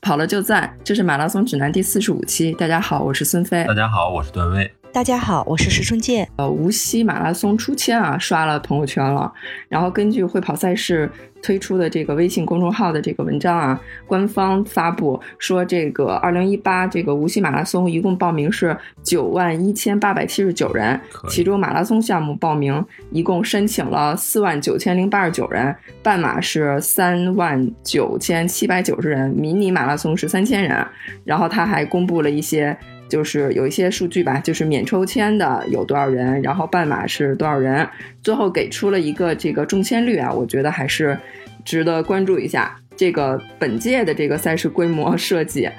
跑了就赞，这是马拉松指南第四十五期。大家好，我是孙飞。大家好，我是段位。大家好，我是石春健。呃，无锡马拉松出签啊，刷了朋友圈了。然后根据会跑赛事推出的这个微信公众号的这个文章啊，官方发布说，这个二零一八这个无锡马拉松一共报名是九万一千八百七十九人，其中马拉松项目报名一共申请了四万九千零八十九人，半马是三万九千七百九十人，迷你马拉松是三千人。然后他还公布了一些。就是有一些数据吧，就是免抽签的有多少人，然后半马是多少人，最后给出了一个这个中签率啊，我觉得还是值得关注一下。这个本届的这个赛事规模设计，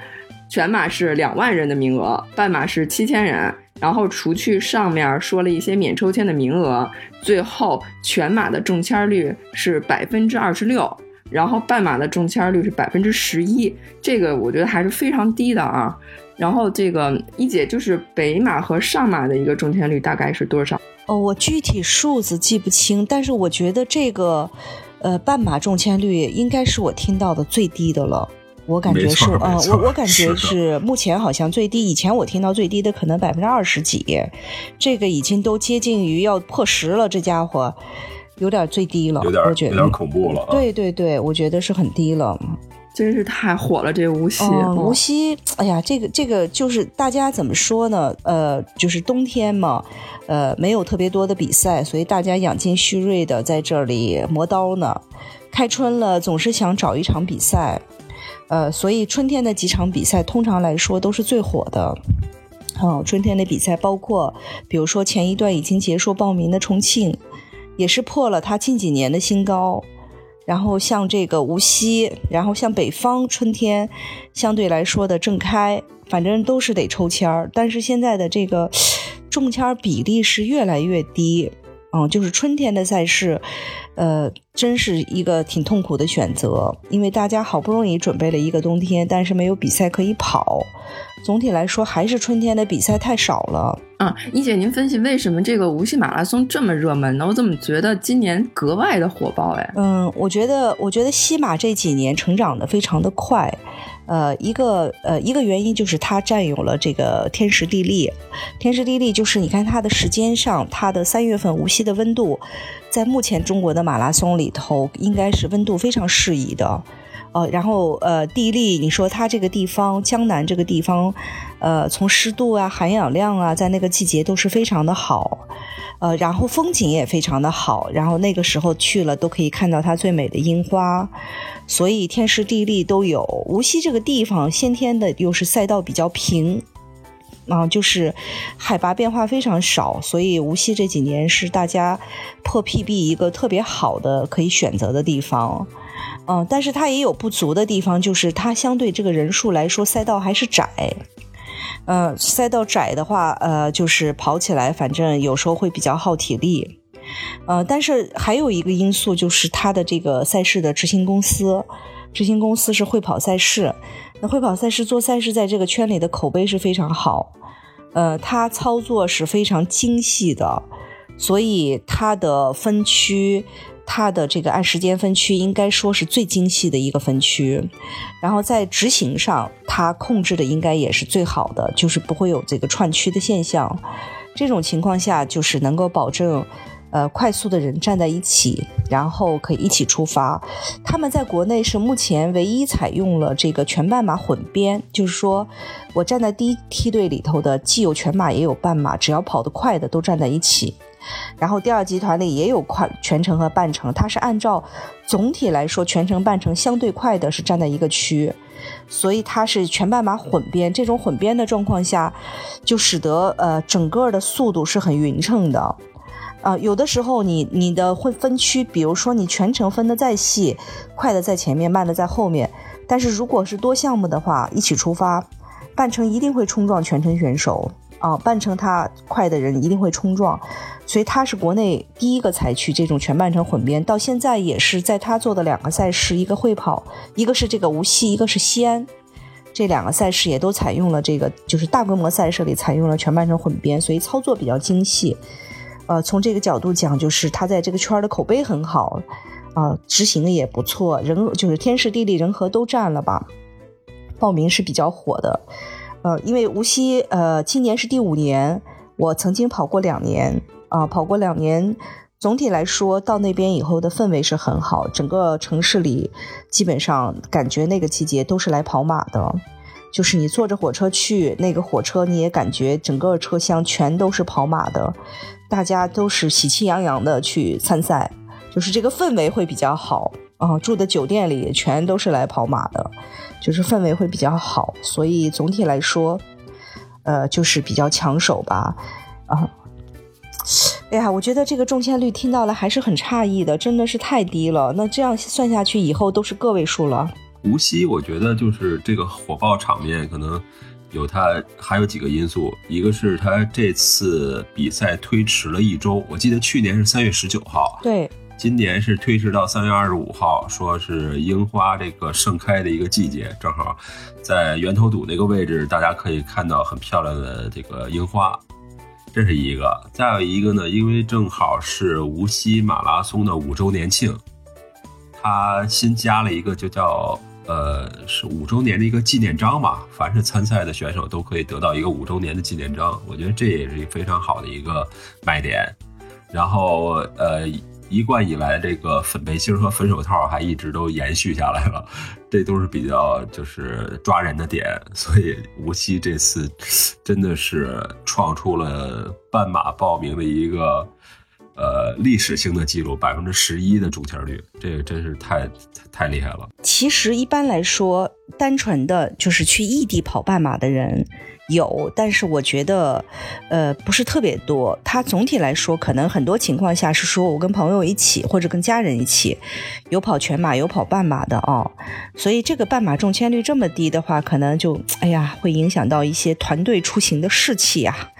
全马是两万人的名额，半马是七千人，然后除去上面说了一些免抽签的名额，最后全马的中签率是百分之二十六，然后半马的中签率是百分之十一，这个我觉得还是非常低的啊。然后这个一姐就是北马和上马的一个中签率大概是多少？哦，我具体数字记不清，但是我觉得这个，呃，半马中签率应该是我听到的最低的了。我感觉是，呃，我我感觉是目前好像最低。以前我听到最低的可能百分之二十几，这个已经都接近于要破十了。这家伙有点最低了，有点我觉得有点恐怖了。对对对，我觉得是很低了。真是太火了，这无锡。无锡，哎呀，这个这个就是大家怎么说呢？呃，就是冬天嘛，呃，没有特别多的比赛，所以大家养精蓄锐的在这里磨刀呢。开春了，总是想找一场比赛，呃，所以春天的几场比赛通常来说都是最火的。哦，春天的比赛包括，比如说前一段已经结束报名的重庆，也是破了它近几年的新高。然后像这个无锡，然后像北方春天，相对来说的正开，反正都是得抽签儿。但是现在的这个中签比例是越来越低，嗯，就是春天的赛事，呃，真是一个挺痛苦的选择，因为大家好不容易准备了一个冬天，但是没有比赛可以跑。总体来说，还是春天的比赛太少了。嗯，一姐，您分析为什么这个无锡马拉松这么热门呢？我怎么觉得今年格外的火爆哎？嗯，我觉得，我觉得西马这几年成长的非常的快，呃，一个呃一个原因就是它占有了这个天时地利，天时地利就是你看它的时间上，它的三月份无锡的温度，在目前中国的马拉松里头，应该是温度非常适宜的。呃，然后呃，地利，你说它这个地方，江南这个地方，呃，从湿度啊、含氧量啊，在那个季节都是非常的好，呃，然后风景也非常的好，然后那个时候去了都可以看到它最美的樱花，所以天时地利都有。无锡这个地方先天的又是赛道比较平，啊，就是海拔变化非常少，所以无锡这几年是大家破 PB 一个特别好的可以选择的地方。嗯，但是它也有不足的地方，就是它相对这个人数来说，赛道还是窄。呃，赛道窄的话，呃，就是跑起来，反正有时候会比较耗体力。呃，但是还有一个因素就是它的这个赛事的执行公司，执行公司是会跑赛事。那会跑赛事做赛事，在这个圈里的口碑是非常好。呃，它操作是非常精细的，所以它的分区。它的这个按时间分区应该说是最精细的一个分区，然后在执行上，它控制的应该也是最好的，就是不会有这个串区的现象。这种情况下，就是能够保证，呃，快速的人站在一起，然后可以一起出发。他们在国内是目前唯一采用了这个全半马混编，就是说我站在第一梯队里头的，既有全马也有半马，只要跑得快的都站在一起。然后第二集团里也有快全程和半程，它是按照总体来说全程半程相对快的是站在一个区，所以它是全半马混编。这种混编的状况下，就使得呃整个的速度是很匀称的。啊，有的时候你你的会分区，比如说你全程分的再细，快的在前面，慢的在后面，但是如果是多项目的话，一起出发，半程一定会冲撞全程选手。啊，半程他快的人一定会冲撞，所以他是国内第一个采取这种全半程混编，到现在也是在他做的两个赛事，一个会跑，一个是这个无锡，一个是西安，这两个赛事也都采用了这个，就是大规模赛事里采用了全半程混编，所以操作比较精细。呃，从这个角度讲，就是他在这个圈的口碑很好。啊，执行的也不错，人就是天时地利人和都占了吧。报名是比较火的，呃，因为无锡呃今年是第五年，我曾经跑过两年啊，跑过两年。总体来说，到那边以后的氛围是很好，整个城市里基本上感觉那个季节都是来跑马的，就是你坐着火车去，那个火车你也感觉整个车厢全都是跑马的，大家都是喜气洋洋的去参赛，就是这个氛围会比较好啊。住的酒店里全都是来跑马的，就是氛围会比较好，所以总体来说，呃，就是比较抢手吧，啊。哎呀，我觉得这个中签率听到了还是很诧异的，真的是太低了。那这样算下去，以后都是个位数了。无锡，我觉得就是这个火爆场面，可能有它还有几个因素，一个是它这次比赛推迟了一周，我记得去年是三月十九号，对，今年是推迟到三月二十五号，说是樱花这个盛开的一个季节，正好在源头堵那个位置，大家可以看到很漂亮的这个樱花。这是一个，再有一个呢，因为正好是无锡马拉松的五周年庆，他新加了一个就叫呃是五周年的一个纪念章嘛，凡是参赛的选手都可以得到一个五周年的纪念章，我觉得这也是一非常好的一个卖点。然后呃。一贯以来，这个粉背心和粉手套还一直都延续下来了，这都是比较就是抓人的点。所以无锡这次真的是创出了半马报名的一个呃历史性的记录，百分之十一的中签率，这个真是太太厉害了。其实一般来说，单纯的就是去异地跑半马的人。有，但是我觉得，呃，不是特别多。它总体来说，可能很多情况下是说我跟朋友一起，或者跟家人一起，有跑全马，有跑半马的哦。所以这个半马中签率这么低的话，可能就哎呀，会影响到一些团队出行的士气啊。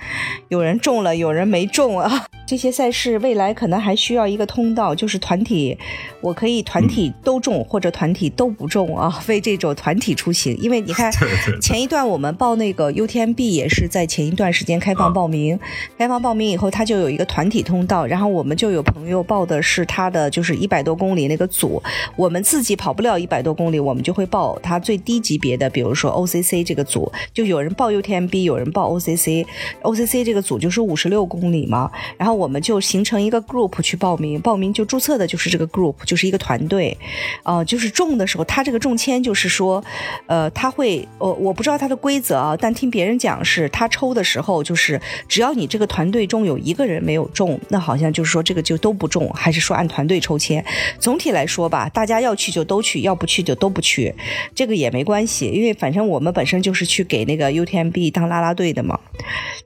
有人中了，有人没中啊。这些赛事未来可能还需要一个通道，就是团体，我可以团体都中或者团体都不中啊，为这种团体出行。因为你看 前一段我们报那个 UTMB 也是在前一段时间开放报名，开放报名以后它就有一个团体通道，然后我们就有朋友报的是他的就是一百多公里那个组，我们自己跑不了一百多公里，我们就会报他最低级别的，比如说 OCC 这个组，就有人报 UTMB，有人报 OCC，OCC 这个组就是五十六公里嘛，然后。我们就形成一个 group 去报名，报名就注册的就是这个 group，就是一个团队，呃，就是中的时候，他这个中签就是说，呃，他会，我我不知道他的规则啊，但听别人讲是，他抽的时候就是，只要你这个团队中有一个人没有中，那好像就是说这个就都不中，还是说按团队抽签？总体来说吧，大家要去就都去，要不去就都不去，这个也没关系，因为反正我们本身就是去给那个 UTMB 当啦啦队的嘛，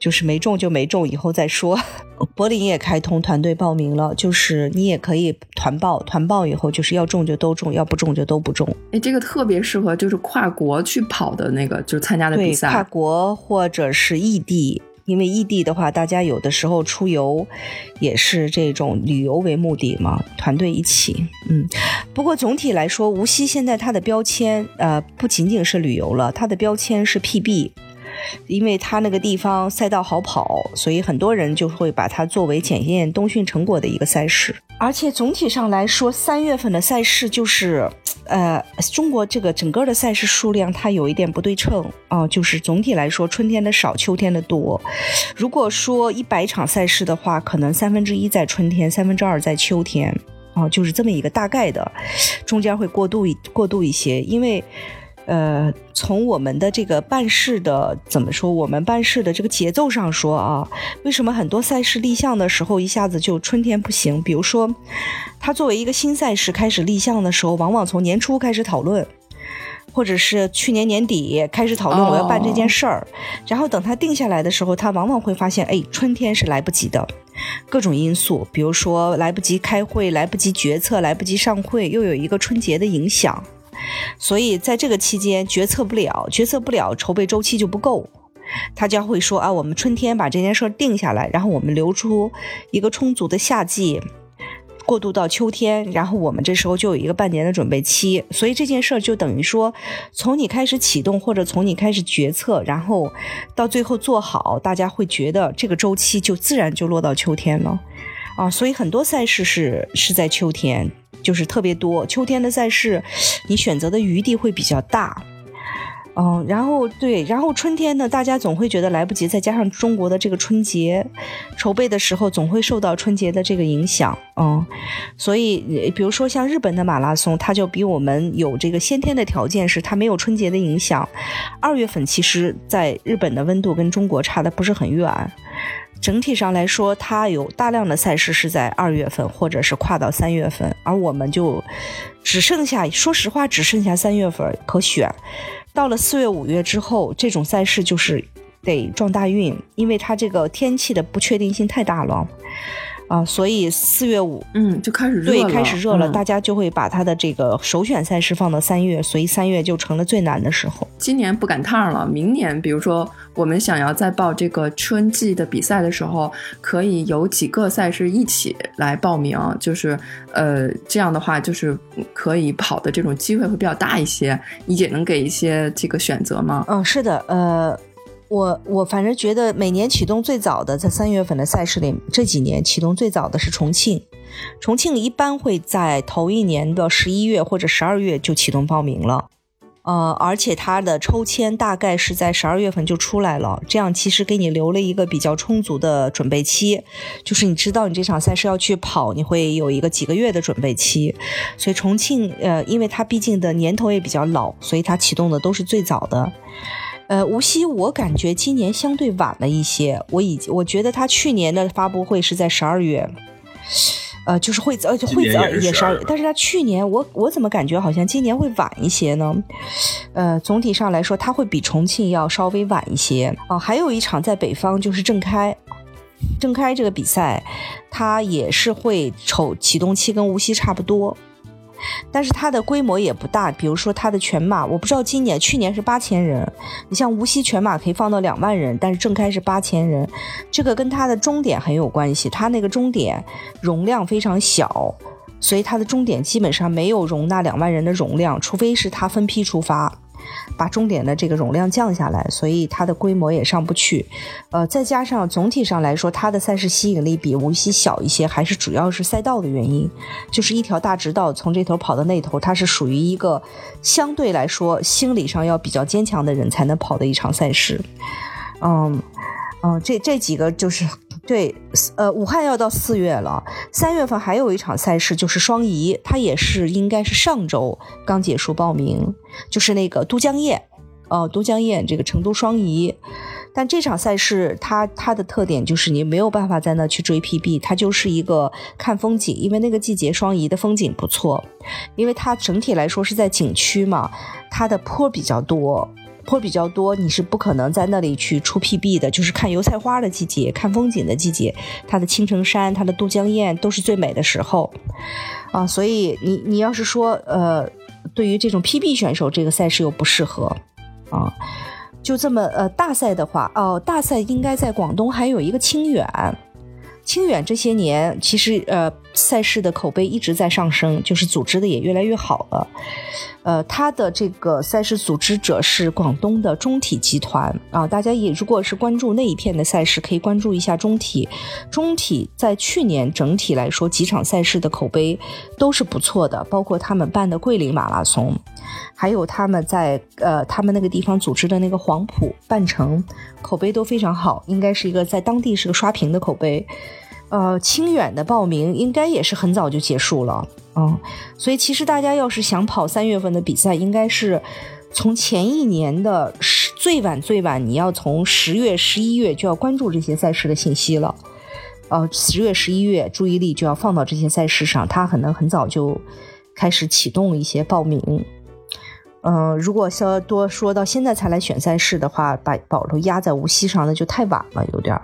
就是没中就没中，以后再说。柏 林也开通团队报名了，就是你也可以团报，团报以后就是要中就都中，要不中就都不中。哎，这个特别适合就是跨国去跑的那个，就是参加的比赛。跨国或者是异地，因为异地的话，大家有的时候出游也是这种旅游为目的嘛，团队一起。嗯，不过总体来说，无锡现在它的标签呃不仅仅是旅游了，它的标签是 PB。因为它那个地方赛道好跑，所以很多人就会把它作为检验冬训成果的一个赛事。而且总体上来说，三月份的赛事就是，呃，中国这个整个的赛事数量它有一点不对称啊，就是总体来说春天的少，秋天的多。如果说一百场赛事的话，可能三分之一在春天，三分之二在秋天啊，就是这么一个大概的，中间会过渡一过渡一些，因为。呃，从我们的这个办事的怎么说？我们办事的这个节奏上说啊，为什么很多赛事立项的时候一下子就春天不行？比如说，它作为一个新赛事开始立项的时候，往往从年初开始讨论，或者是去年年底开始讨论我要办这件事儿，然后等他定下来的时候，他往往会发现，哎，春天是来不及的，各种因素，比如说来不及开会，来不及决策，来不及上会，又有一个春节的影响。所以在这个期间决策不了，决策不了，筹备周期就不够，他将会说啊，我们春天把这件事定下来，然后我们留出一个充足的夏季，过渡到秋天，然后我们这时候就有一个半年的准备期。所以这件事就等于说，从你开始启动或者从你开始决策，然后到最后做好，大家会觉得这个周期就自然就落到秋天了。啊，所以很多赛事是是在秋天，就是特别多。秋天的赛事，你选择的余地会比较大。嗯，然后对，然后春天呢，大家总会觉得来不及，再加上中国的这个春节筹备的时候，总会受到春节的这个影响。嗯，所以比如说像日本的马拉松，它就比我们有这个先天的条件，是它没有春节的影响。二月份其实在日本的温度跟中国差的不是很远。整体上来说，它有大量的赛事是在二月份，或者是跨到三月份，而我们就只剩下，说实话，只剩下三月份可选。到了四月、五月之后，这种赛事就是得撞大运，因为它这个天气的不确定性太大了。啊，所以四月五，嗯，就开始热了，对，开始热了，嗯大家就会把它的这个首选赛事放到三月，所以三月就成了最难的时候。今年不赶趟了，明年比如说我们想要再报这个春季的比赛的时候，可以有几个赛事一起来报名，就是呃这样的话，就是可以跑的这种机会会比较大一些。一姐能给一些这个选择吗？嗯，是的，呃，我我反正觉得每年启动最早的在三月份的赛事里，这几年启动最早的是重庆，重庆一般会在头一年的十一月或者十二月就启动报名了。呃，而且它的抽签大概是在十二月份就出来了，这样其实给你留了一个比较充足的准备期，就是你知道你这场赛事要去跑，你会有一个几个月的准备期。所以重庆，呃，因为它毕竟的年头也比较老，所以它启动的都是最早的。呃，无锡我感觉今年相对晚了一些，我已我觉得他去年的发布会是在十二月。呃，就是会呃今会早年也是12也十二月，但是他去年我我怎么感觉好像今年会晚一些呢？呃，总体上来说，它会比重庆要稍微晚一些啊、还有一场在北方就是郑开，郑开这个比赛，它也是会瞅启动期跟无锡差不多，但是它的规模也不大。比如说它的全马，我不知道今年去年是八千人，你像无锡全马可以放到两万人，但是正开是八千人，这个跟它的终点很有关系。它那个终点容量非常小，所以它的终点基本上没有容纳两万人的容量，除非是它分批出发。把终点的这个容量降下来，所以它的规模也上不去。呃，再加上总体上来说，它的赛事吸引力比无锡小一些，还是主要是赛道的原因，就是一条大直道从这头跑到那头，它是属于一个相对来说心理上要比较坚强的人才能跑的一场赛事。嗯嗯，这这几个就是对，呃，武汉要到四月了，三月份还有一场赛事就是双遗，它也是应该是上周刚结束报名，就是那个都江堰，哦，都江堰这个成都双遗。但这场赛事它它的特点就是你没有办法在那去追 PB，它就是一个看风景，因为那个季节双遗的风景不错，因为它整体来说是在景区嘛，它的坡比较多，坡比较多，你是不可能在那里去出 PB 的，就是看油菜花的季节，看风景的季节，它的青城山、它的都江堰都是最美的时候。啊，所以你你要是说呃，对于这种 PB 选手，这个赛事又不适合啊。就这么呃，大赛的话，哦，大赛应该在广东还有一个清远，清远这些年其实呃赛事的口碑一直在上升，就是组织的也越来越好了。呃，它的这个赛事组织者是广东的中体集团啊，大家也如果是关注那一片的赛事，可以关注一下中体。中体在去年整体来说几场赛事的口碑都是不错的，包括他们办的桂林马拉松，还有他们在呃他们那个地方组织的那个黄埔半程，口碑都非常好，应该是一个在当地是个刷屏的口碑。呃，清远的报名应该也是很早就结束了，嗯，所以其实大家要是想跑三月份的比赛，应该是从前一年的十最晚最晚，你要从十月、十一月就要关注这些赛事的信息了。呃，十月、十一月注意力就要放到这些赛事上，它可能很早就开始启动一些报名。嗯、如果说多说到现在才来选赛事的话，把宝都压在无锡上，那就太晚了，有点儿。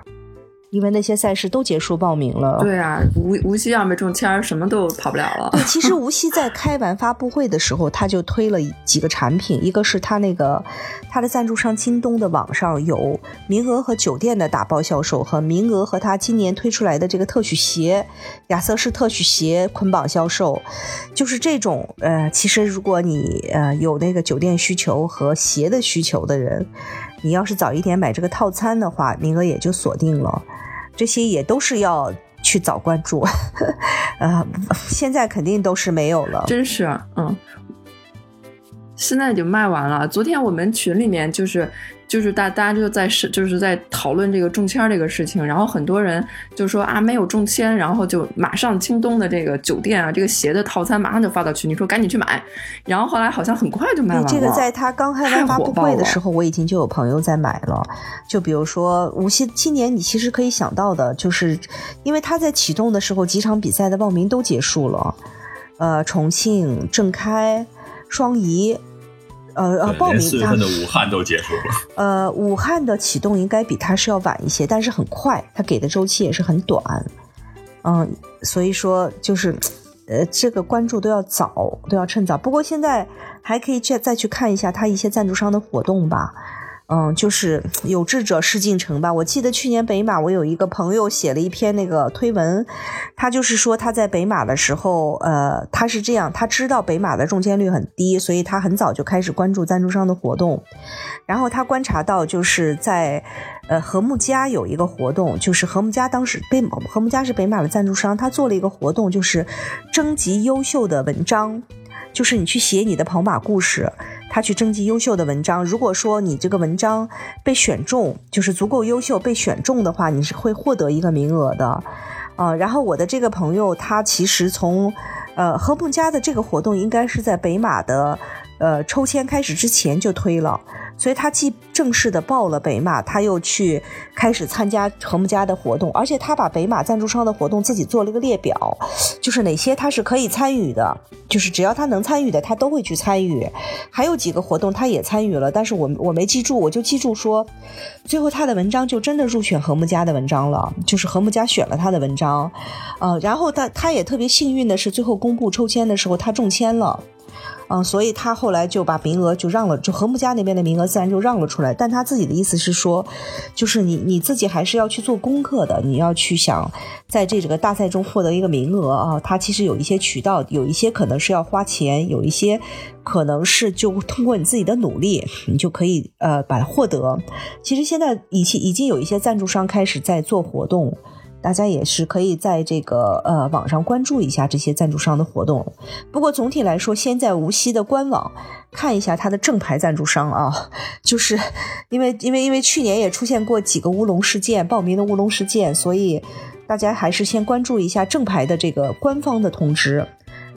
因为那些赛事都结束报名了。对啊，无无锡要没中签，什么都跑不了了。对，其实 无锡在开完发布会的时候，他就推了几个产品，一个是他那个他的赞助商京东的网上有名额和酒店的打包销售，和名额和他今年推出来的这个特许鞋，亚瑟士特许鞋捆绑销售，就是这种呃，其实如果你呃有那个酒店需求和鞋的需求的人，你要是早一点买这个套餐的话，名额也就锁定了。这些也都是要去早关注，呃，现在肯定都是没有了，真是，嗯，现在已经卖完了。昨天我们群里面就是。就是大大家就在是就是在讨论这个中签这个事情，然后很多人就说啊没有中签，然后就马上京东的这个酒店啊这个鞋的套餐马上就发到群里说赶紧去买，然后后来好像很快就卖完了。这个在他刚开发布会的时候，我已经就有朋友在买了。就比如说无锡今年你其实可以想到的，就是因为他在启动的时候几场比赛的报名都结束了，呃，重庆、郑开、双宜。呃呃，报名四月份的武汉都结束了。呃，武汉的启动应该比它是要晚一些，但是很快，它给的周期也是很短。嗯，所以说就是，呃，这个关注都要早，都要趁早。不过现在还可以再再去看一下它一些赞助商的活动吧。嗯，就是有志者事竟成吧。我记得去年北马，我有一个朋友写了一篇那个推文，他就是说他在北马的时候，呃，他是这样，他知道北马的中签率很低，所以他很早就开始关注赞助商的活动。然后他观察到，就是在呃和睦家有一个活动，就是和睦家当时北和睦家是北马的赞助商，他做了一个活动，就是征集优秀的文章，就是你去写你的跑马故事。他去征集优秀的文章，如果说你这个文章被选中，就是足够优秀被选中的话，你是会获得一个名额的，啊，然后我的这个朋友他其实从，呃，和睦家的这个活动应该是在北马的，呃，抽签开始之前就推了。所以他既正式的报了北马，他又去开始参加和睦家的活动，而且他把北马赞助商的活动自己做了一个列表，就是哪些他是可以参与的，就是只要他能参与的，他都会去参与。还有几个活动他也参与了，但是我我没记住，我就记住说，最后他的文章就真的入选和睦家的文章了，就是和睦家选了他的文章，呃，然后他他也特别幸运的是，最后公布抽签的时候他中签了。嗯，所以他后来就把名额就让了，就和睦家那边的名额自然就让了出来。但他自己的意思是说，就是你你自己还是要去做功课的，你要去想在这整个大赛中获得一个名额啊。他其实有一些渠道，有一些可能是要花钱，有一些可能是就通过你自己的努力，你就可以呃把它获得。其实现在已经已经有一些赞助商开始在做活动。大家也是可以在这个呃网上关注一下这些赞助商的活动。不过总体来说，先在无锡的官网看一下它的正牌赞助商啊，就是因为因为因为去年也出现过几个乌龙事件，报名的乌龙事件，所以大家还是先关注一下正牌的这个官方的通知，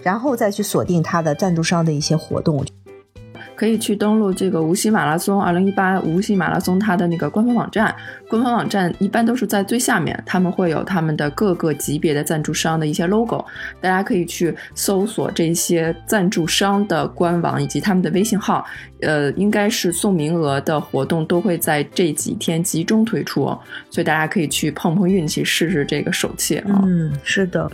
然后再去锁定它的赞助商的一些活动。可以去登录这个无锡马拉松二零一八无锡马拉松它的那个官方网站，官方网站一般都是在最下面，他们会有他们的各个级别的赞助商的一些 logo，大家可以去搜索这些赞助商的官网以及他们的微信号，呃，应该是送名额的活动都会在这几天集中推出，所以大家可以去碰碰运气，试试这个手气啊。嗯，是的。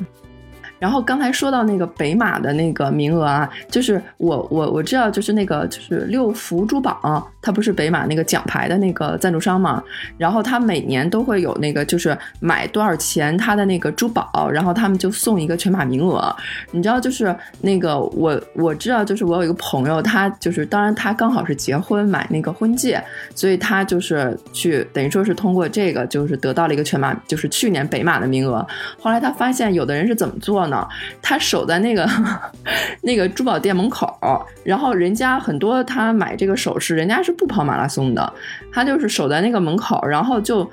然后刚才说到那个北马的那个名额啊，就是我我我知道，就是那个就是六福珠宝，它不是北马那个奖牌的那个赞助商嘛。然后他每年都会有那个，就是买多少钱他的那个珠宝，然后他们就送一个全马名额。你知道，就是那个我我知道，就是我有一个朋友，他就是当然他刚好是结婚买那个婚戒，所以他就是去等于说是通过这个就是得到了一个全马，就是去年北马的名额。后来他发现有的人是怎么做。呢，他守在那个 那个珠宝店门口，然后人家很多他买这个首饰，人家是不跑马拉松的，他就是守在那个门口，然后就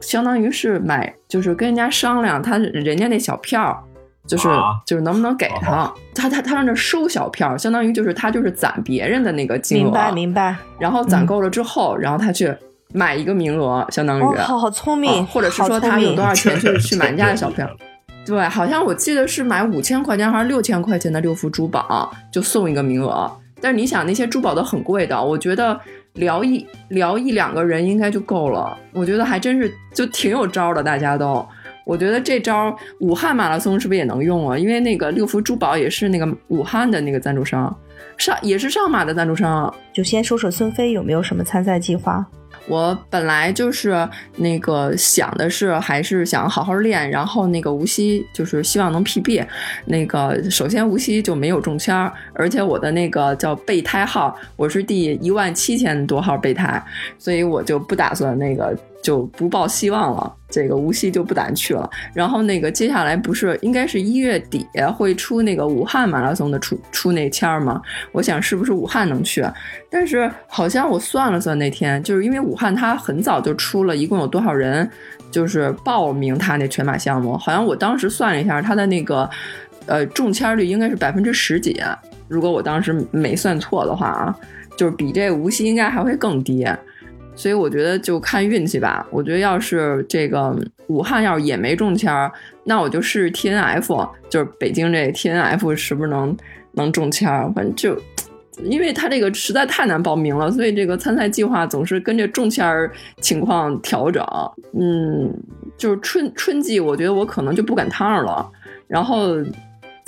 相当于是买，就是跟人家商量，他人家那小票，就是就是能不能给他，他他他让那收小票，相当于就是他就是攒别人的那个金额，明白明白，然后攒够了之后，然后他去买一个名额，相当于，好好聪明，或者是说他有多少钱去 去买人家的小票。对，好像我记得是买五千块钱还是六千块钱的六福珠宝就送一个名额。但是你想，那些珠宝都很贵的，我觉得聊一聊一两个人应该就够了。我觉得还真是就挺有招的，大家都。我觉得这招武汉马拉松是不是也能用啊？因为那个六福珠宝也是那个武汉的那个赞助商，上也是上马的赞助商。就先说说孙飞有没有什么参赛计划。我本来就是那个想的是，还是想好好练，然后那个无锡就是希望能 PB。那个首先无锡就没有中签，而且我的那个叫备胎号，我是第一万七千多号备胎，所以我就不打算那个就不抱希望了，这个无锡就不敢去了。然后那个接下来不是应该是一月底会出那个武汉马拉松的出出那签儿吗？我想是不是武汉能去？但是好像我算了算那天，就是因为武汉它很早就出了一共有多少人就是报名它那全马项目，好像我当时算了一下，它的那个呃中签率应该是百分之十几，如果我当时没算错的话啊，就是比这无锡应该还会更低。所以我觉得就看运气吧。我觉得要是这个武汉要是也没中签儿，那我就试试 T N F，就是北京这 T N F 是不是能能中签儿？反正就因为他这个实在太难报名了，所以这个参赛计划总是跟着中签儿情况调整。嗯，就是春春季，我觉得我可能就不赶趟了。然后。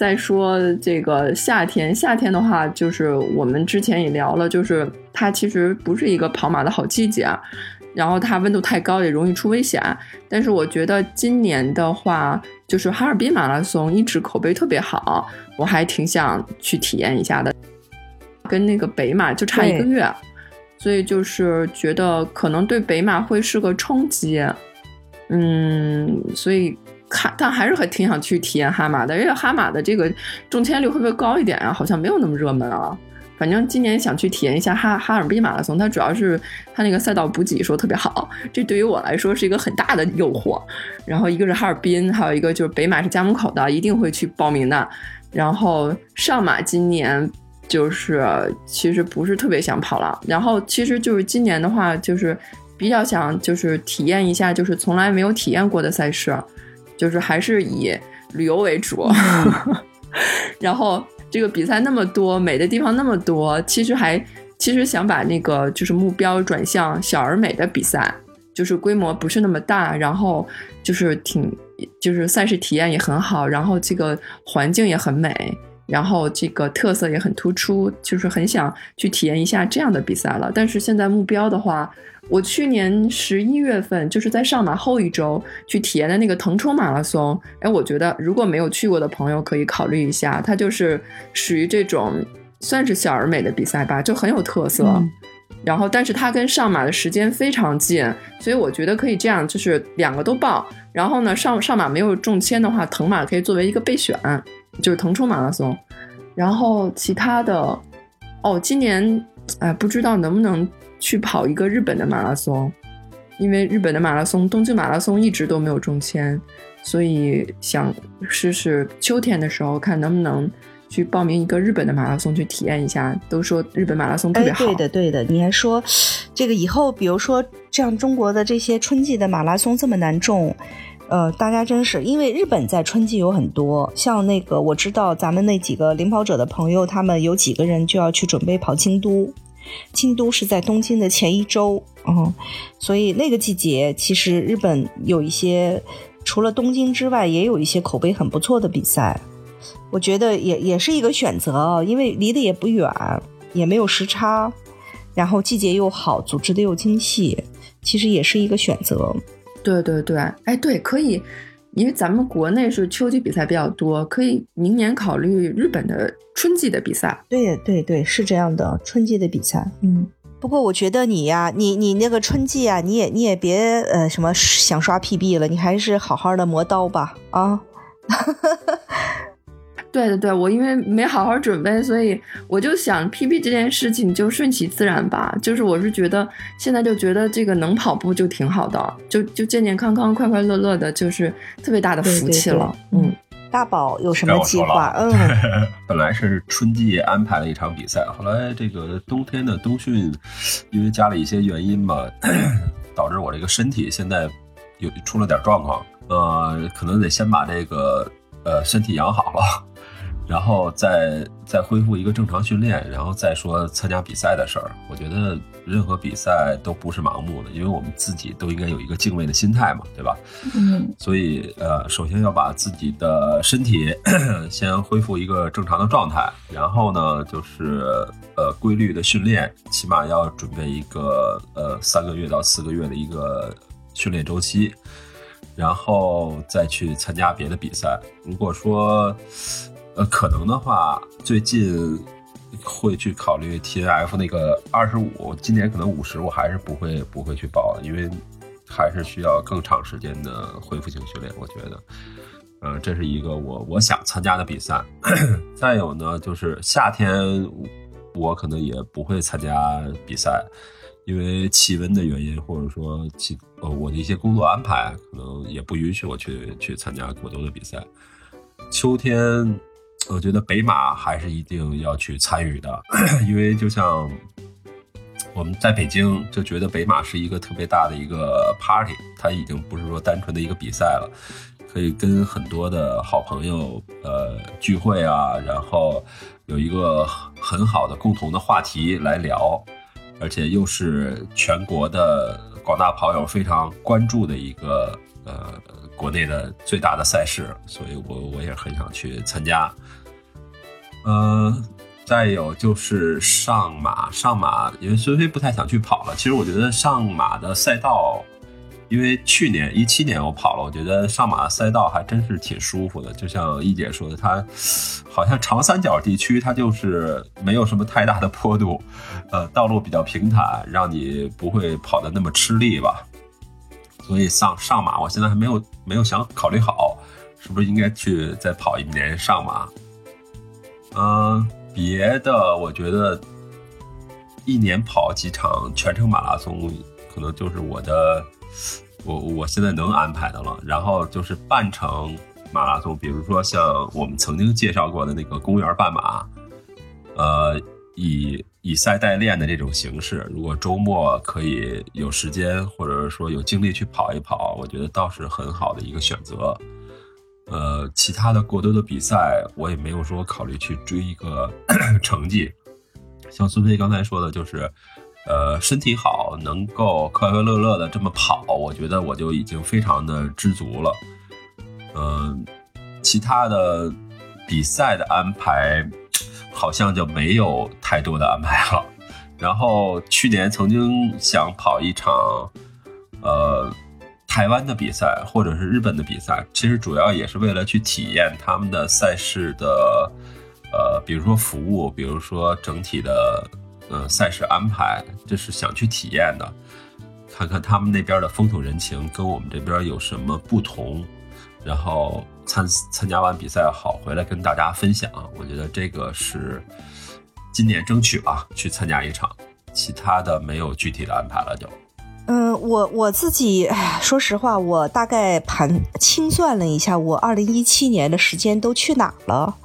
再说这个夏天，夏天的话，就是我们之前也聊了，就是它其实不是一个跑马的好季节，然后它温度太高也容易出危险。但是我觉得今年的话，就是哈尔滨马拉松一直口碑特别好，我还挺想去体验一下的。跟那个北马就差一个月，所以就是觉得可能对北马会是个冲击。嗯，所以。看，但还是很挺想去体验哈马的，因为哈马的这个中签率会不会高一点啊？好像没有那么热门啊。反正今年想去体验一下哈哈尔滨马拉松，它主要是它那个赛道补给说特别好，这对于我来说是一个很大的诱惑。然后一个是哈尔滨，还有一个就是北马是家门口的，一定会去报名的。然后上马今年就是其实不是特别想跑了，然后其实就是今年的话就是比较想就是体验一下就是从来没有体验过的赛事。就是还是以旅游为主，然后这个比赛那么多，美的地方那么多，其实还其实想把那个就是目标转向小而美的比赛，就是规模不是那么大，然后就是挺就是赛事体验也很好，然后这个环境也很美，然后这个特色也很突出，就是很想去体验一下这样的比赛了。但是现在目标的话。我去年十一月份就是在上马后一周去体验的那个腾冲马拉松，哎，我觉得如果没有去过的朋友可以考虑一下，它就是属于这种算是小而美的比赛吧，就很有特色。然后，但是它跟上马的时间非常近，所以我觉得可以这样，就是两个都报。然后呢，上上马没有中签的话，腾马可以作为一个备选，就是腾冲马拉松。然后其他的，哦，今年哎，不知道能不能。去跑一个日本的马拉松，因为日本的马拉松东京马拉松一直都没有中签，所以想试试秋天的时候看能不能去报名一个日本的马拉松去体验一下。都说日本马拉松特别好。对的，对的。你还说这个以后，比如说像中国的这些春季的马拉松这么难中，呃，大家真是因为日本在春季有很多，像那个我知道咱们那几个领跑者的朋友，他们有几个人就要去准备跑京都。京都是在东京的前一周，嗯，所以那个季节其实日本有一些除了东京之外，也有一些口碑很不错的比赛，我觉得也也是一个选择啊，因为离得也不远，也没有时差，然后季节又好，组织的又精细，其实也是一个选择。对对对，哎，对，可以。因为咱们国内是秋季比赛比较多，可以明年考虑日本的春季的比赛。对对对，是这样的，春季的比赛。嗯，不过我觉得你呀，你你那个春季啊，你也你也别呃什么想刷 PB 了，你还是好好的磨刀吧啊。对对对，我因为没好好准备，所以我就想 PB 这件事情就顺其自然吧。就是我是觉得现在就觉得这个能跑步就挺好的，就就健健康康、快快乐乐的，就是特别大的福气了。嗯，大宝有什么计划？嗯，本来是春季安排了一场比赛，后来这个冬天的冬训，因为家里一些原因吧，导致我这个身体现在有出了点状况。呃，可能得先把这个呃身体养好了。然后再再恢复一个正常训练，然后再说参加比赛的事儿。我觉得任何比赛都不是盲目的，因为我们自己都应该有一个敬畏的心态嘛，对吧？嗯。所以呃，首先要把自己的身体 先恢复一个正常的状态，然后呢，就是呃规律的训练，起码要准备一个呃三个月到四个月的一个训练周期，然后再去参加别的比赛。如果说呃，可能的话，最近会去考虑 T N F 那个二十五，今年可能五十，我还是不会不会去报，因为还是需要更长时间的恢复性训练。我觉得，呃，这是一个我我想参加的比赛。再有呢，就是夏天我可能也不会参加比赛，因为气温的原因，或者说其呃我的一些工作安排，可能也不允许我去去参加国斗的比赛。秋天。我觉得北马还是一定要去参与的，因为就像我们在北京就觉得北马是一个特别大的一个 party，它已经不是说单纯的一个比赛了，可以跟很多的好朋友呃聚会啊，然后有一个很好的共同的话题来聊，而且又是全国的广大跑友非常关注的一个呃。国内的最大的赛事，所以我我也很想去参加。呃，再有就是上马，上马，因为孙飞不太想去跑了。其实我觉得上马的赛道，因为去年一七年我跑了，我觉得上马的赛道还真是挺舒服的。就像一姐说的，它好像长三角地区，它就是没有什么太大的坡度，呃，道路比较平坦，让你不会跑得那么吃力吧。所以上上马，我现在还没有没有想考虑好，是不是应该去再跑一年上马？嗯，别的我觉得一年跑几场全程马拉松，可能就是我的我我现在能安排的了。然后就是半程马拉松，比如说像我们曾经介绍过的那个公园半马，呃，以。以赛代练的这种形式，如果周末可以有时间，或者说有精力去跑一跑，我觉得倒是很好的一个选择。呃，其他的过多的比赛，我也没有说考虑去追一个 成绩。像孙飞刚才说的，就是，呃，身体好，能够快快乐乐的这么跑，我觉得我就已经非常的知足了。嗯，其他的比赛的安排。好像就没有太多的安排了。然后去年曾经想跑一场，呃，台湾的比赛或者是日本的比赛，其实主要也是为了去体验他们的赛事的，呃，比如说服务，比如说整体的，呃，赛事安排，这是想去体验的，看看他们那边的风土人情跟我们这边有什么不同，然后。参参加完比赛好回来跟大家分享，我觉得这个是今年争取吧，去参加一场，其他的没有具体的安排了就。嗯，我我自己说实话，我大概盘清算了一下，我二零一七年的时间都去哪了？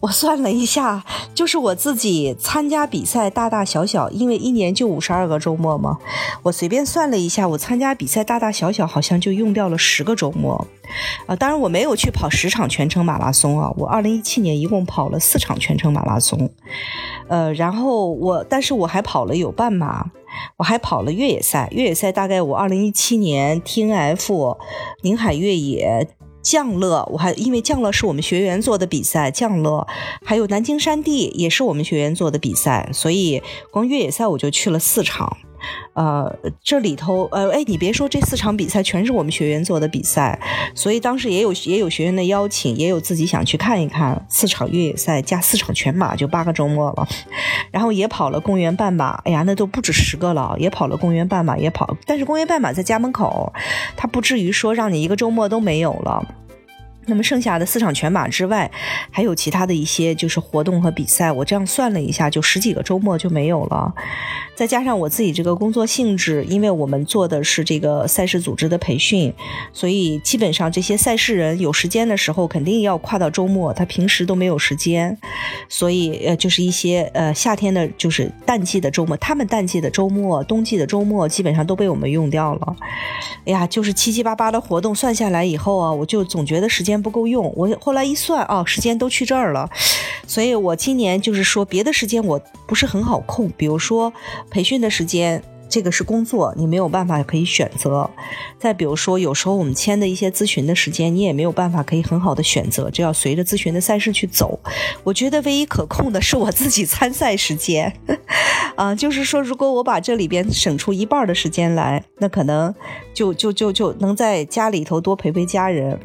我算了一下，就是我自己参加比赛大大小小，因为一年就五十二个周末嘛，我随便算了一下，我参加比赛大大小小好像就用掉了十个周末。啊，当然我没有去跑十场全程马拉松啊，我二零一七年一共跑了四场全程马拉松，呃，然后我，但是我还跑了有半马，我还跑了越野赛，越野赛大概我二零一七年 T N F 宁海越野降乐，我还因为降乐是我们学员做的比赛，降乐还有南京山地也是我们学员做的比赛，所以光越野赛我就去了四场。呃，这里头，呃，哎，你别说，这四场比赛全是我们学员做的比赛，所以当时也有也有学员的邀请，也有自己想去看一看。四场越野赛加四场全马，就八个周末了，然后也跑了公园半马，哎呀，那都不止十个了，也跑了公园半马，也跑，但是公园半马在家门口，它不至于说让你一个周末都没有了。那么剩下的四场全马之外，还有其他的一些就是活动和比赛。我这样算了一下，就十几个周末就没有了。再加上我自己这个工作性质，因为我们做的是这个赛事组织的培训，所以基本上这些赛事人有时间的时候，肯定要跨到周末，他平时都没有时间。所以呃，就是一些呃夏天的，就是淡季的周末，他们淡季的周末、冬季的周末，基本上都被我们用掉了。哎呀，就是七七八八的活动算下来以后啊，我就总觉得时间。时间不够用，我后来一算哦，时间都去这儿了，所以我今年就是说别的时间我不是很好控，比如说培训的时间。这个是工作，你没有办法可以选择。再比如说，有时候我们签的一些咨询的时间，你也没有办法可以很好的选择，这要随着咨询的赛事去走。我觉得唯一可控的是我自己参赛时间，啊，就是说，如果我把这里边省出一半的时间来，那可能就就就就能在家里头多陪陪家人，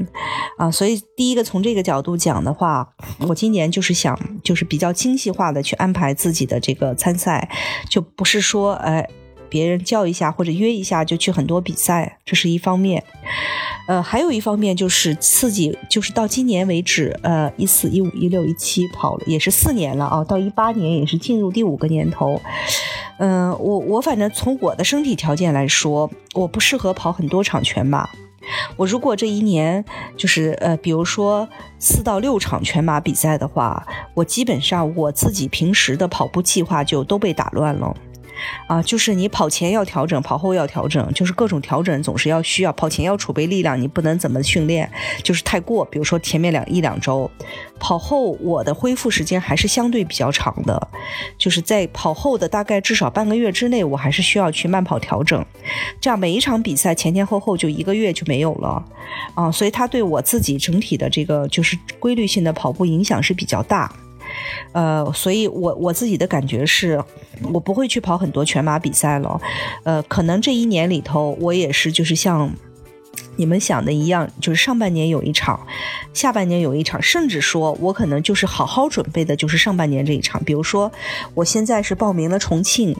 啊，所以第一个从这个角度讲的话，我今年就是想就是比较精细化的去安排自己的这个参赛，就不是说哎。别人叫一下或者约一下就去很多比赛，这是一方面。呃，还有一方面就是刺激，就是到今年为止，呃，一四一五一六一七跑了也是四年了啊，到一八年也是进入第五个年头。嗯，我我反正从我的身体条件来说，我不适合跑很多场全马。我如果这一年就是呃，比如说四到六场全马比赛的话，我基本上我自己平时的跑步计划就都被打乱了。啊，就是你跑前要调整，跑后要调整，就是各种调整总是要需要。跑前要储备力量，你不能怎么训练，就是太过。比如说前面两一两周，跑后我的恢复时间还是相对比较长的，就是在跑后的大概至少半个月之内，我还是需要去慢跑调整。这样每一场比赛前前后后就一个月就没有了啊，所以它对我自己整体的这个就是规律性的跑步影响是比较大。呃，所以我我自己的感觉是，我不会去跑很多全马比赛了。呃，可能这一年里头，我也是就是像你们想的一样，就是上半年有一场，下半年有一场，甚至说我可能就是好好准备的，就是上半年这一场。比如说，我现在是报名了重庆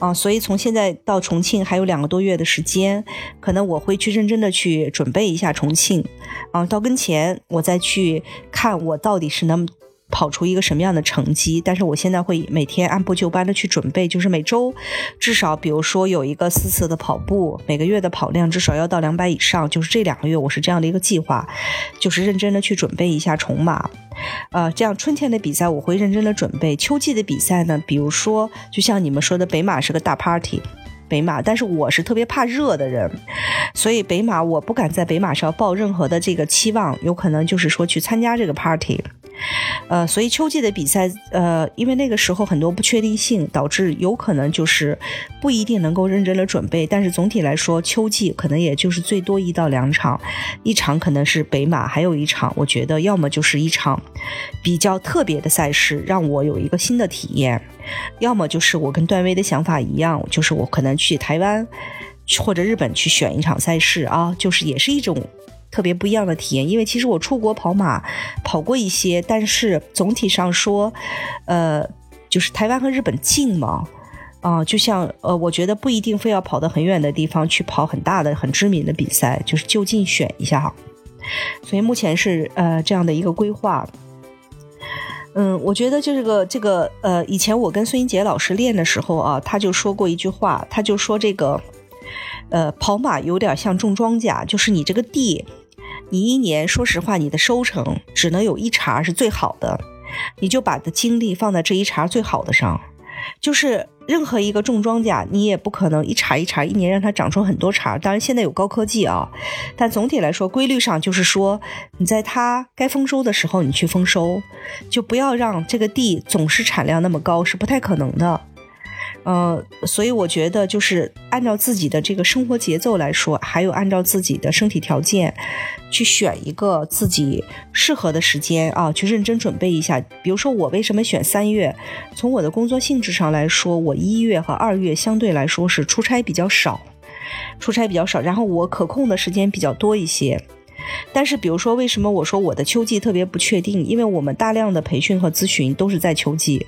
啊，所以从现在到重庆还有两个多月的时间，可能我会去认真的去准备一下重庆啊，到跟前我再去看我到底是能。跑出一个什么样的成绩？但是我现在会每天按部就班的去准备，就是每周至少，比如说有一个四次的跑步，每个月的跑量至少要到两百以上。就是这两个月我是这样的一个计划，就是认真的去准备一下重马。呃，这样春天的比赛我会认真的准备，秋季的比赛呢，比如说就像你们说的，北马是个大 party，北马，但是我是特别怕热的人，所以北马我不敢在北马上抱任何的这个期望，有可能就是说去参加这个 party。呃，所以秋季的比赛，呃，因为那个时候很多不确定性，导致有可能就是不一定能够认真的准备。但是总体来说，秋季可能也就是最多一到两场，一场可能是北马，还有一场，我觉得要么就是一场比较特别的赛事，让我有一个新的体验；要么就是我跟段威的想法一样，就是我可能去台湾或者日本去选一场赛事啊，就是也是一种。特别不一样的体验，因为其实我出国跑马跑过一些，但是总体上说，呃，就是台湾和日本近嘛，啊，就像呃，我觉得不一定非要跑到很远的地方去跑很大的、很知名的比赛，就是就近选一下哈。所以目前是呃这样的一个规划。嗯，我觉得就这个这个呃，以前我跟孙英杰老师练的时候啊，他就说过一句话，他就说这个呃，跑马有点像种庄稼，就是你这个地。你一年，说实话，你的收成只能有一茬是最好的，你就把的精力放在这一茬最好的上。就是任何一个种庄稼，你也不可能一茬一茬，一年让它长出很多茬。当然，现在有高科技啊，但总体来说，规律上就是说，你在它该丰收的时候你去丰收，就不要让这个地总是产量那么高，是不太可能的。呃，所以我觉得就是按照自己的这个生活节奏来说，还有按照自己的身体条件，去选一个自己适合的时间啊，去认真准备一下。比如说我为什么选三月？从我的工作性质上来说，我一月和二月相对来说是出差比较少，出差比较少，然后我可控的时间比较多一些。但是比如说为什么我说我的秋季特别不确定？因为我们大量的培训和咨询都是在秋季。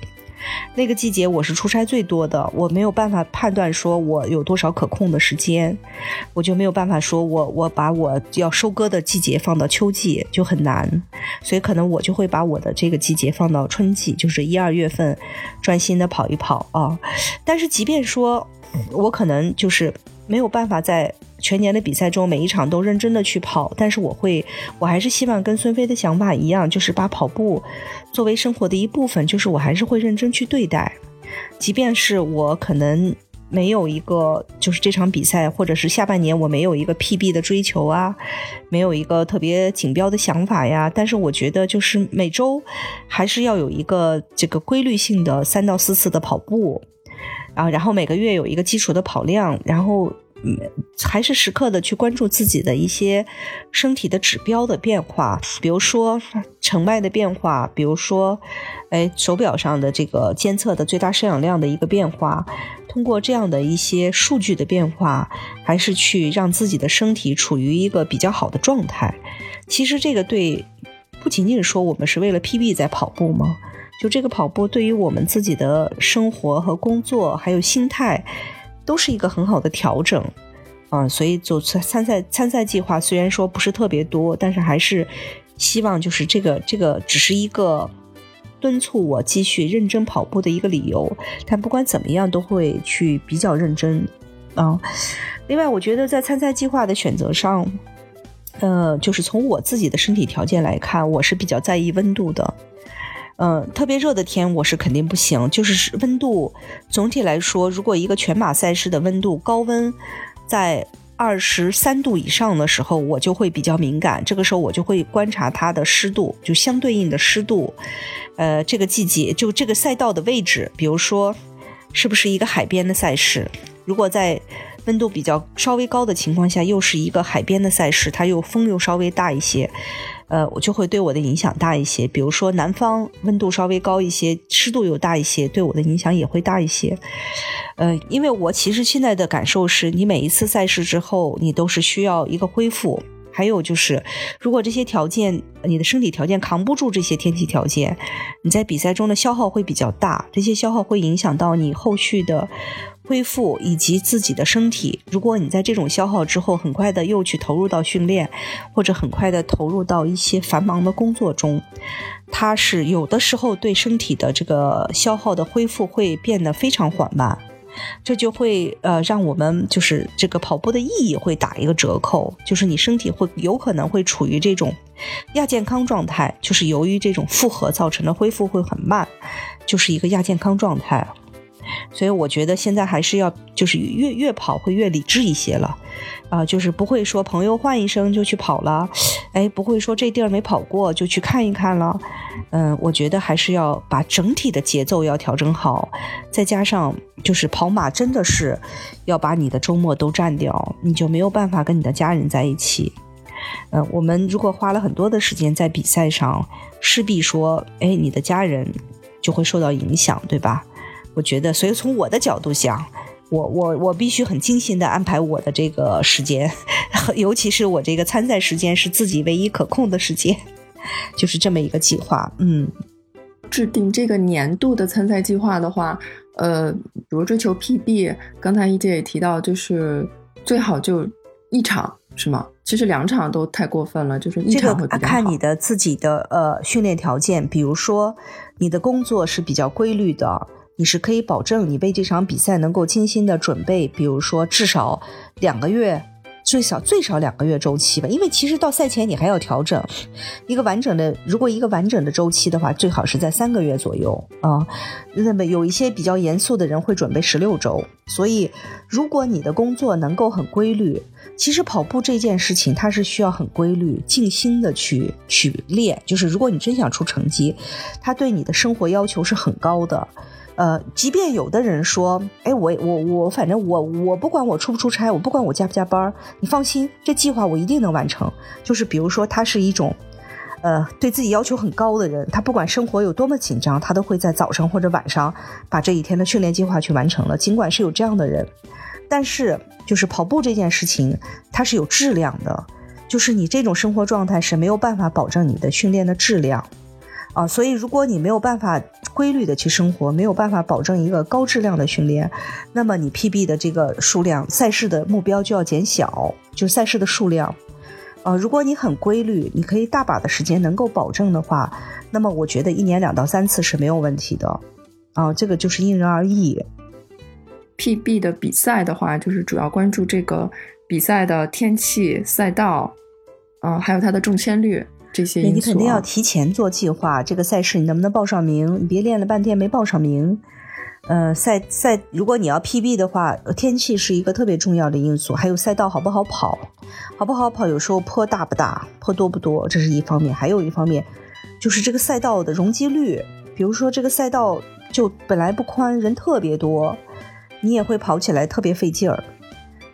那个季节我是出差最多的，我没有办法判断说我有多少可控的时间，我就没有办法说我我把我要收割的季节放到秋季就很难，所以可能我就会把我的这个季节放到春季，就是一二月份专心的跑一跑啊。但是即便说我可能就是没有办法在。全年的比赛中，每一场都认真的去跑，但是我会，我还是希望跟孙飞的想法一样，就是把跑步作为生活的一部分，就是我还是会认真去对待，即便是我可能没有一个，就是这场比赛或者是下半年我没有一个 PB 的追求啊，没有一个特别锦标的想法呀，但是我觉得就是每周还是要有一个这个规律性的三到四次的跑步，啊，然后每个月有一个基础的跑量，然后。还是时刻的去关注自己的一些身体的指标的变化，比如说成脉的变化，比如说，哎，手表上的这个监测的最大摄氧量的一个变化，通过这样的一些数据的变化，还是去让自己的身体处于一个比较好的状态。其实这个对，不仅仅说我们是为了 PB 在跑步吗？就这个跑步对于我们自己的生活和工作还有心态。都是一个很好的调整。嗯，所以走参赛参赛计划虽然说不是特别多，但是还是希望就是这个这个只是一个敦促我继续认真跑步的一个理由。但不管怎么样，都会去比较认真。啊，另外，我觉得在参赛计划的选择上，呃，就是从我自己的身体条件来看，我是比较在意温度的。嗯，特别热的天我是肯定不行。就是温度总体来说，如果一个全马赛事的温度高温在二十三度以上的时候，我就会比较敏感。这个时候我就会观察它的湿度，就相对应的湿度。呃，这个季节就这个赛道的位置，比如说是不是一个海边的赛事？如果在温度比较稍微高的情况下，又是一个海边的赛事，它又风又稍微大一些，呃，我就会对我的影响大一些。比如说南方温度稍微高一些，湿度又大一些，对我的影响也会大一些。呃，因为我其实现在的感受是，你每一次赛事之后，你都是需要一个恢复。还有就是，如果这些条件你的身体条件扛不住这些天气条件，你在比赛中的消耗会比较大，这些消耗会影响到你后续的。恢复以及自己的身体，如果你在这种消耗之后，很快的又去投入到训练，或者很快的投入到一些繁忙的工作中，它是有的时候对身体的这个消耗的恢复会变得非常缓慢，这就会呃让我们就是这个跑步的意义会打一个折扣，就是你身体会有可能会处于这种亚健康状态，就是由于这种负荷造成的恢复会很慢，就是一个亚健康状态。所以我觉得现在还是要，就是越越跑会越理智一些了，啊，就是不会说朋友唤一声就去跑了，哎，不会说这地儿没跑过就去看一看了，嗯，我觉得还是要把整体的节奏要调整好，再加上就是跑马真的是要把你的周末都占掉，你就没有办法跟你的家人在一起，嗯，我们如果花了很多的时间在比赛上，势必说，哎，你的家人就会受到影响，对吧？我觉得，所以从我的角度想，我我我必须很精心的安排我的这个时间，尤其是我这个参赛时间是自己唯一可控的时间，就是这么一个计划。嗯，制定这个年度的参赛计划的话，呃，比如追求 PB，刚才一姐也提到，就是最好就一场是吗？其实两场都太过分了，就是一场会比较看你的自己的呃训练条件，比如说你的工作是比较规律的。你是可以保证你为这场比赛能够精心的准备，比如说至少两个月，最少最少两个月周期吧。因为其实到赛前你还要调整一个完整的，如果一个完整的周期的话，最好是在三个月左右啊。那么有一些比较严肃的人会准备十六周。所以如果你的工作能够很规律，其实跑步这件事情它是需要很规律、静心的去去练。就是如果你真想出成绩，它对你的生活要求是很高的。呃，即便有的人说，哎，我我我，反正我我不管我出不出差，我不管我加不加班，你放心，这计划我一定能完成。就是比如说，他是一种，呃，对自己要求很高的人，他不管生活有多么紧张，他都会在早上或者晚上把这一天的训练计划去完成了。尽管是有这样的人，但是就是跑步这件事情，它是有质量的，就是你这种生活状态是没有办法保证你的训练的质量。啊，所以如果你没有办法规律的去生活，没有办法保证一个高质量的训练，那么你 PB 的这个数量，赛事的目标就要减小，就赛事的数量。啊，如果你很规律，你可以大把的时间能够保证的话，那么我觉得一年两到三次是没有问题的。啊，这个就是因人而异。PB 的比赛的话，就是主要关注这个比赛的天气、赛道，嗯，还有它的中签率。这些你肯定要提前做计划，这个赛事你能不能报上名？你别练了半天没报上名。呃，赛赛，如果你要 PB 的话，天气是一个特别重要的因素，还有赛道好不好跑，好不好跑，有时候坡大不大，坡多不多，这是一方面。还有一方面就是这个赛道的容积率，比如说这个赛道就本来不宽，人特别多，你也会跑起来特别费劲儿。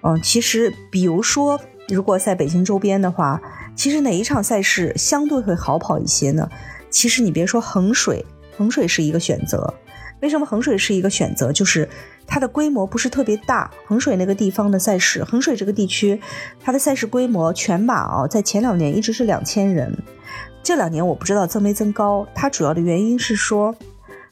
嗯，其实比如说，如果在北京周边的话。其实哪一场赛事相对会好跑一些呢？其实你别说衡水，衡水是一个选择。为什么衡水是一个选择？就是它的规模不是特别大。衡水那个地方的赛事，衡水这个地区，它的赛事规模全马啊，在前两年一直是两千人，这两年我不知道增没增高。它主要的原因是说，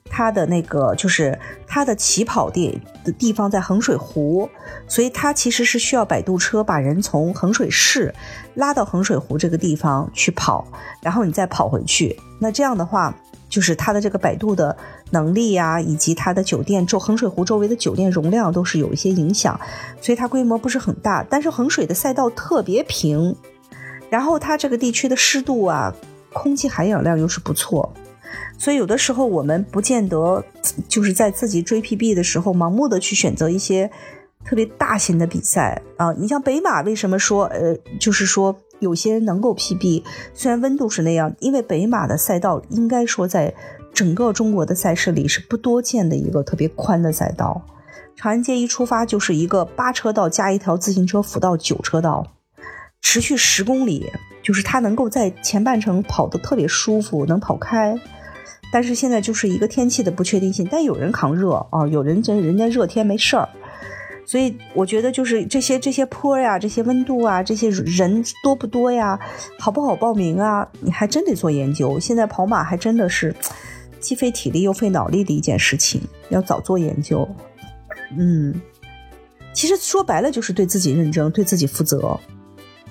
它的那个就是它的起跑地的地方在衡水湖，所以它其实是需要摆渡车把人从衡水市拉到衡水湖这个地方去跑，然后你再跑回去。那这样的话，就是它的这个摆渡的能力呀，以及它的酒店周衡水湖周围的酒店容量都是有一些影响，所以它规模不是很大。但是衡水的赛道特别平，然后它这个地区的湿度啊，空气含氧量又是不错。所以有的时候我们不见得就是在自己追 PB 的时候盲目的去选择一些特别大型的比赛啊。你像北马为什么说呃，就是说有些人能够 PB，虽然温度是那样，因为北马的赛道应该说在整个中国的赛事里是不多见的一个特别宽的赛道。长安街一出发就是一个八车道加一条自行车辅道九车道，持续十公里，就是它能够在前半程跑得特别舒服，能跑开。但是现在就是一个天气的不确定性，但有人扛热啊，有人真人家热天没事儿，所以我觉得就是这些这些坡呀，这些温度啊，这些人多不多呀，好不好报名啊？你还真得做研究。现在跑马还真的是既费体力又费脑力的一件事情，要早做研究。嗯，其实说白了就是对自己认真，对自己负责，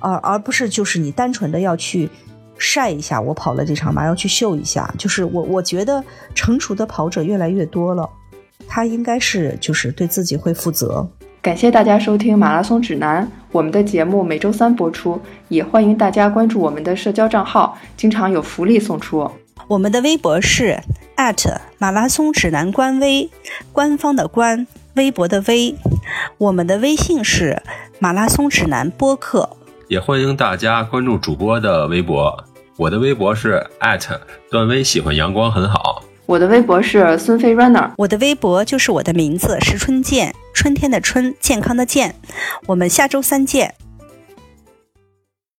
而而不是就是你单纯的要去。晒一下，我跑了这场马，要去秀一下。就是我，我觉得成熟的跑者越来越多了，他应该是就是对自己会负责。感谢大家收听马拉松指南，我们的节目每周三播出，也欢迎大家关注我们的社交账号，经常有福利送出。我们的微博是马拉松指南官微，官方的官，微博的微。我们的微信是马拉松指南播客，也欢迎大家关注主播的微博。我的微博是段威，喜欢阳光很好。我的微博是孙飞 runner，我的微博就是我的名字石春健，春天的春，健康的健。我们下周三见。